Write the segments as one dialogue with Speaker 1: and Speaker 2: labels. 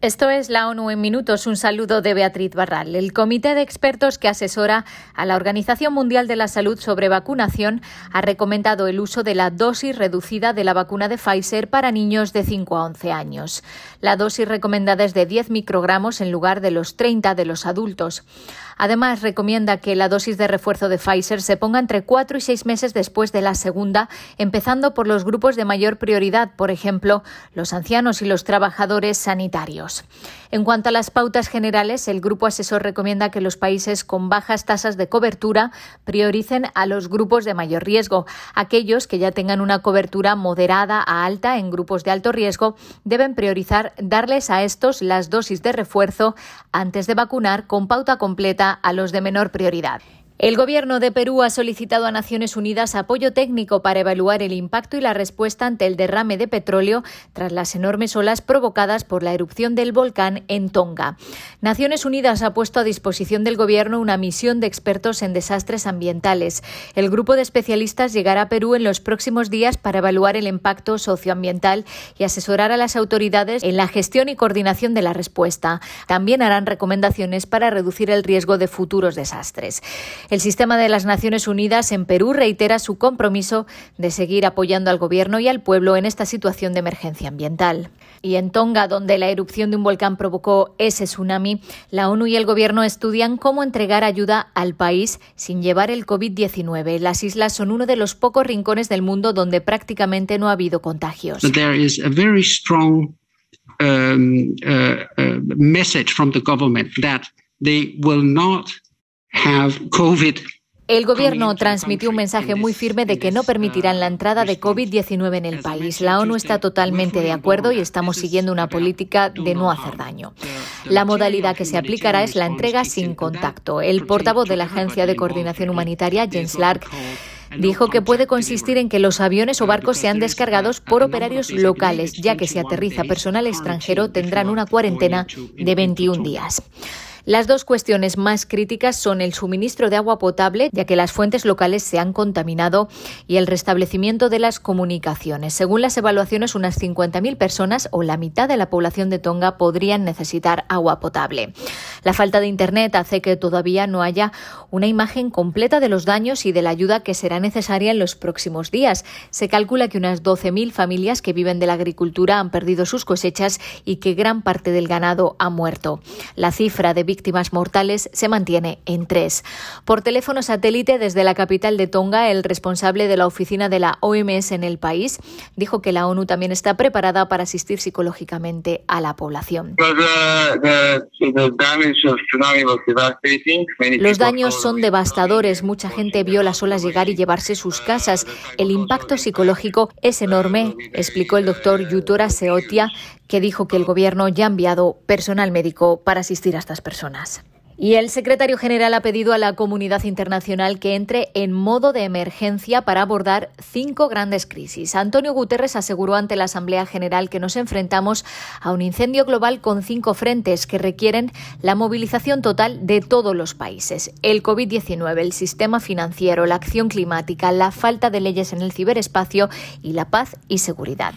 Speaker 1: Esto es la ONU en minutos. Un saludo de Beatriz Barral. El comité de expertos que asesora a la Organización Mundial de la Salud sobre vacunación ha recomendado el uso de la dosis reducida de la vacuna de Pfizer para niños de 5 a 11 años. La dosis recomendada es de 10 microgramos en lugar de los 30 de los adultos. Además, recomienda que la dosis de refuerzo de Pfizer se ponga entre 4 y 6 meses después de la segunda, empezando por los grupos de mayor prioridad, por ejemplo, los ancianos y los trabajadores sanitarios. En cuanto a las pautas generales, el grupo asesor recomienda que los países con bajas tasas de cobertura prioricen a los grupos de mayor riesgo. Aquellos que ya tengan una cobertura moderada a alta en grupos de alto riesgo deben priorizar darles a estos las dosis de refuerzo antes de vacunar con pauta completa a los de menor prioridad. El Gobierno de Perú ha solicitado a Naciones Unidas apoyo técnico para evaluar el impacto y la respuesta ante el derrame de petróleo tras las enormes olas provocadas por la erupción del volcán en Tonga. Naciones Unidas ha puesto a disposición del Gobierno una misión de expertos en desastres ambientales. El grupo de especialistas llegará a Perú en los próximos días para evaluar el impacto socioambiental y asesorar a las autoridades en la gestión y coordinación de la respuesta. También harán recomendaciones para reducir el riesgo de futuros desastres. El sistema de las Naciones Unidas en Perú reitera su compromiso de seguir apoyando al gobierno y al pueblo en esta situación de emergencia ambiental. Y en Tonga, donde la erupción de un volcán provocó ese tsunami, la ONU y el gobierno estudian cómo entregar ayuda al país sin llevar el COVID-19. Las islas son uno de los pocos rincones del mundo donde prácticamente no ha habido contagios.
Speaker 2: Um, uh, uh, message from the government that they will not
Speaker 1: el gobierno transmitió un mensaje muy firme de que no permitirán la entrada de COVID-19 en el país. La ONU está totalmente de acuerdo y estamos siguiendo una política de no hacer daño. La modalidad que se aplicará es la entrega sin contacto. El portavoz de la Agencia de Coordinación Humanitaria, Jens Lark, dijo que puede consistir en que los aviones o barcos sean descargados por operarios locales, ya que si aterriza personal extranjero tendrán una cuarentena de 21 días. Las dos cuestiones más críticas son el suministro de agua potable, ya que las fuentes locales se han contaminado, y el restablecimiento de las comunicaciones. Según las evaluaciones, unas 50.000 personas o la mitad de la población de Tonga podrían necesitar agua potable. La falta de Internet hace que todavía no haya una imagen completa de los daños y de la ayuda que será necesaria en los próximos días. Se calcula que unas 12.000 familias que viven de la agricultura han perdido sus cosechas y que gran parte del ganado ha muerto. La cifra de víctimas mortales se mantiene en tres. Por teléfono satélite desde la capital de Tonga, el responsable de la oficina de la OMS en el país dijo que la ONU también está preparada para asistir psicológicamente a la población. Los daños son devastadores. Mucha gente vio las olas llegar y llevarse sus casas. El impacto psicológico es enorme, explicó el doctor Yutora Seotia, que dijo que el gobierno ya ha enviado personal médico para asistir a estas personas personas. Y el secretario general ha pedido a la comunidad internacional que entre en modo de emergencia para abordar cinco grandes crisis. Antonio Guterres aseguró ante la Asamblea General que nos enfrentamos a un incendio global con cinco frentes que requieren la movilización total de todos los países. El COVID-19, el sistema financiero, la acción climática, la falta de leyes en el ciberespacio y la paz y seguridad.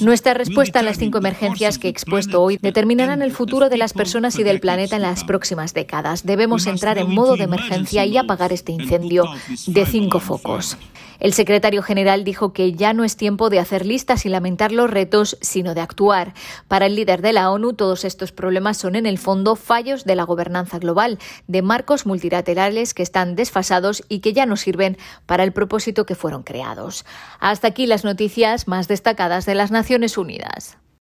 Speaker 1: Nuestra respuesta a las cinco emergencias que he expuesto hoy determinarán el futuro de las personas y del planeta en las próximas décadas. Debemos entrar en modo de emergencia y apagar este incendio de cinco focos. El secretario general dijo que ya no es tiempo de hacer listas y lamentar los retos, sino de actuar. Para el líder de la ONU, todos estos problemas son en el fondo fallos de la gobernanza global, de marcos multilaterales que están desfasados y que ya no sirven para el propósito que fueron creados. Hasta aquí las noticias más destacadas de las Naciones Unidas.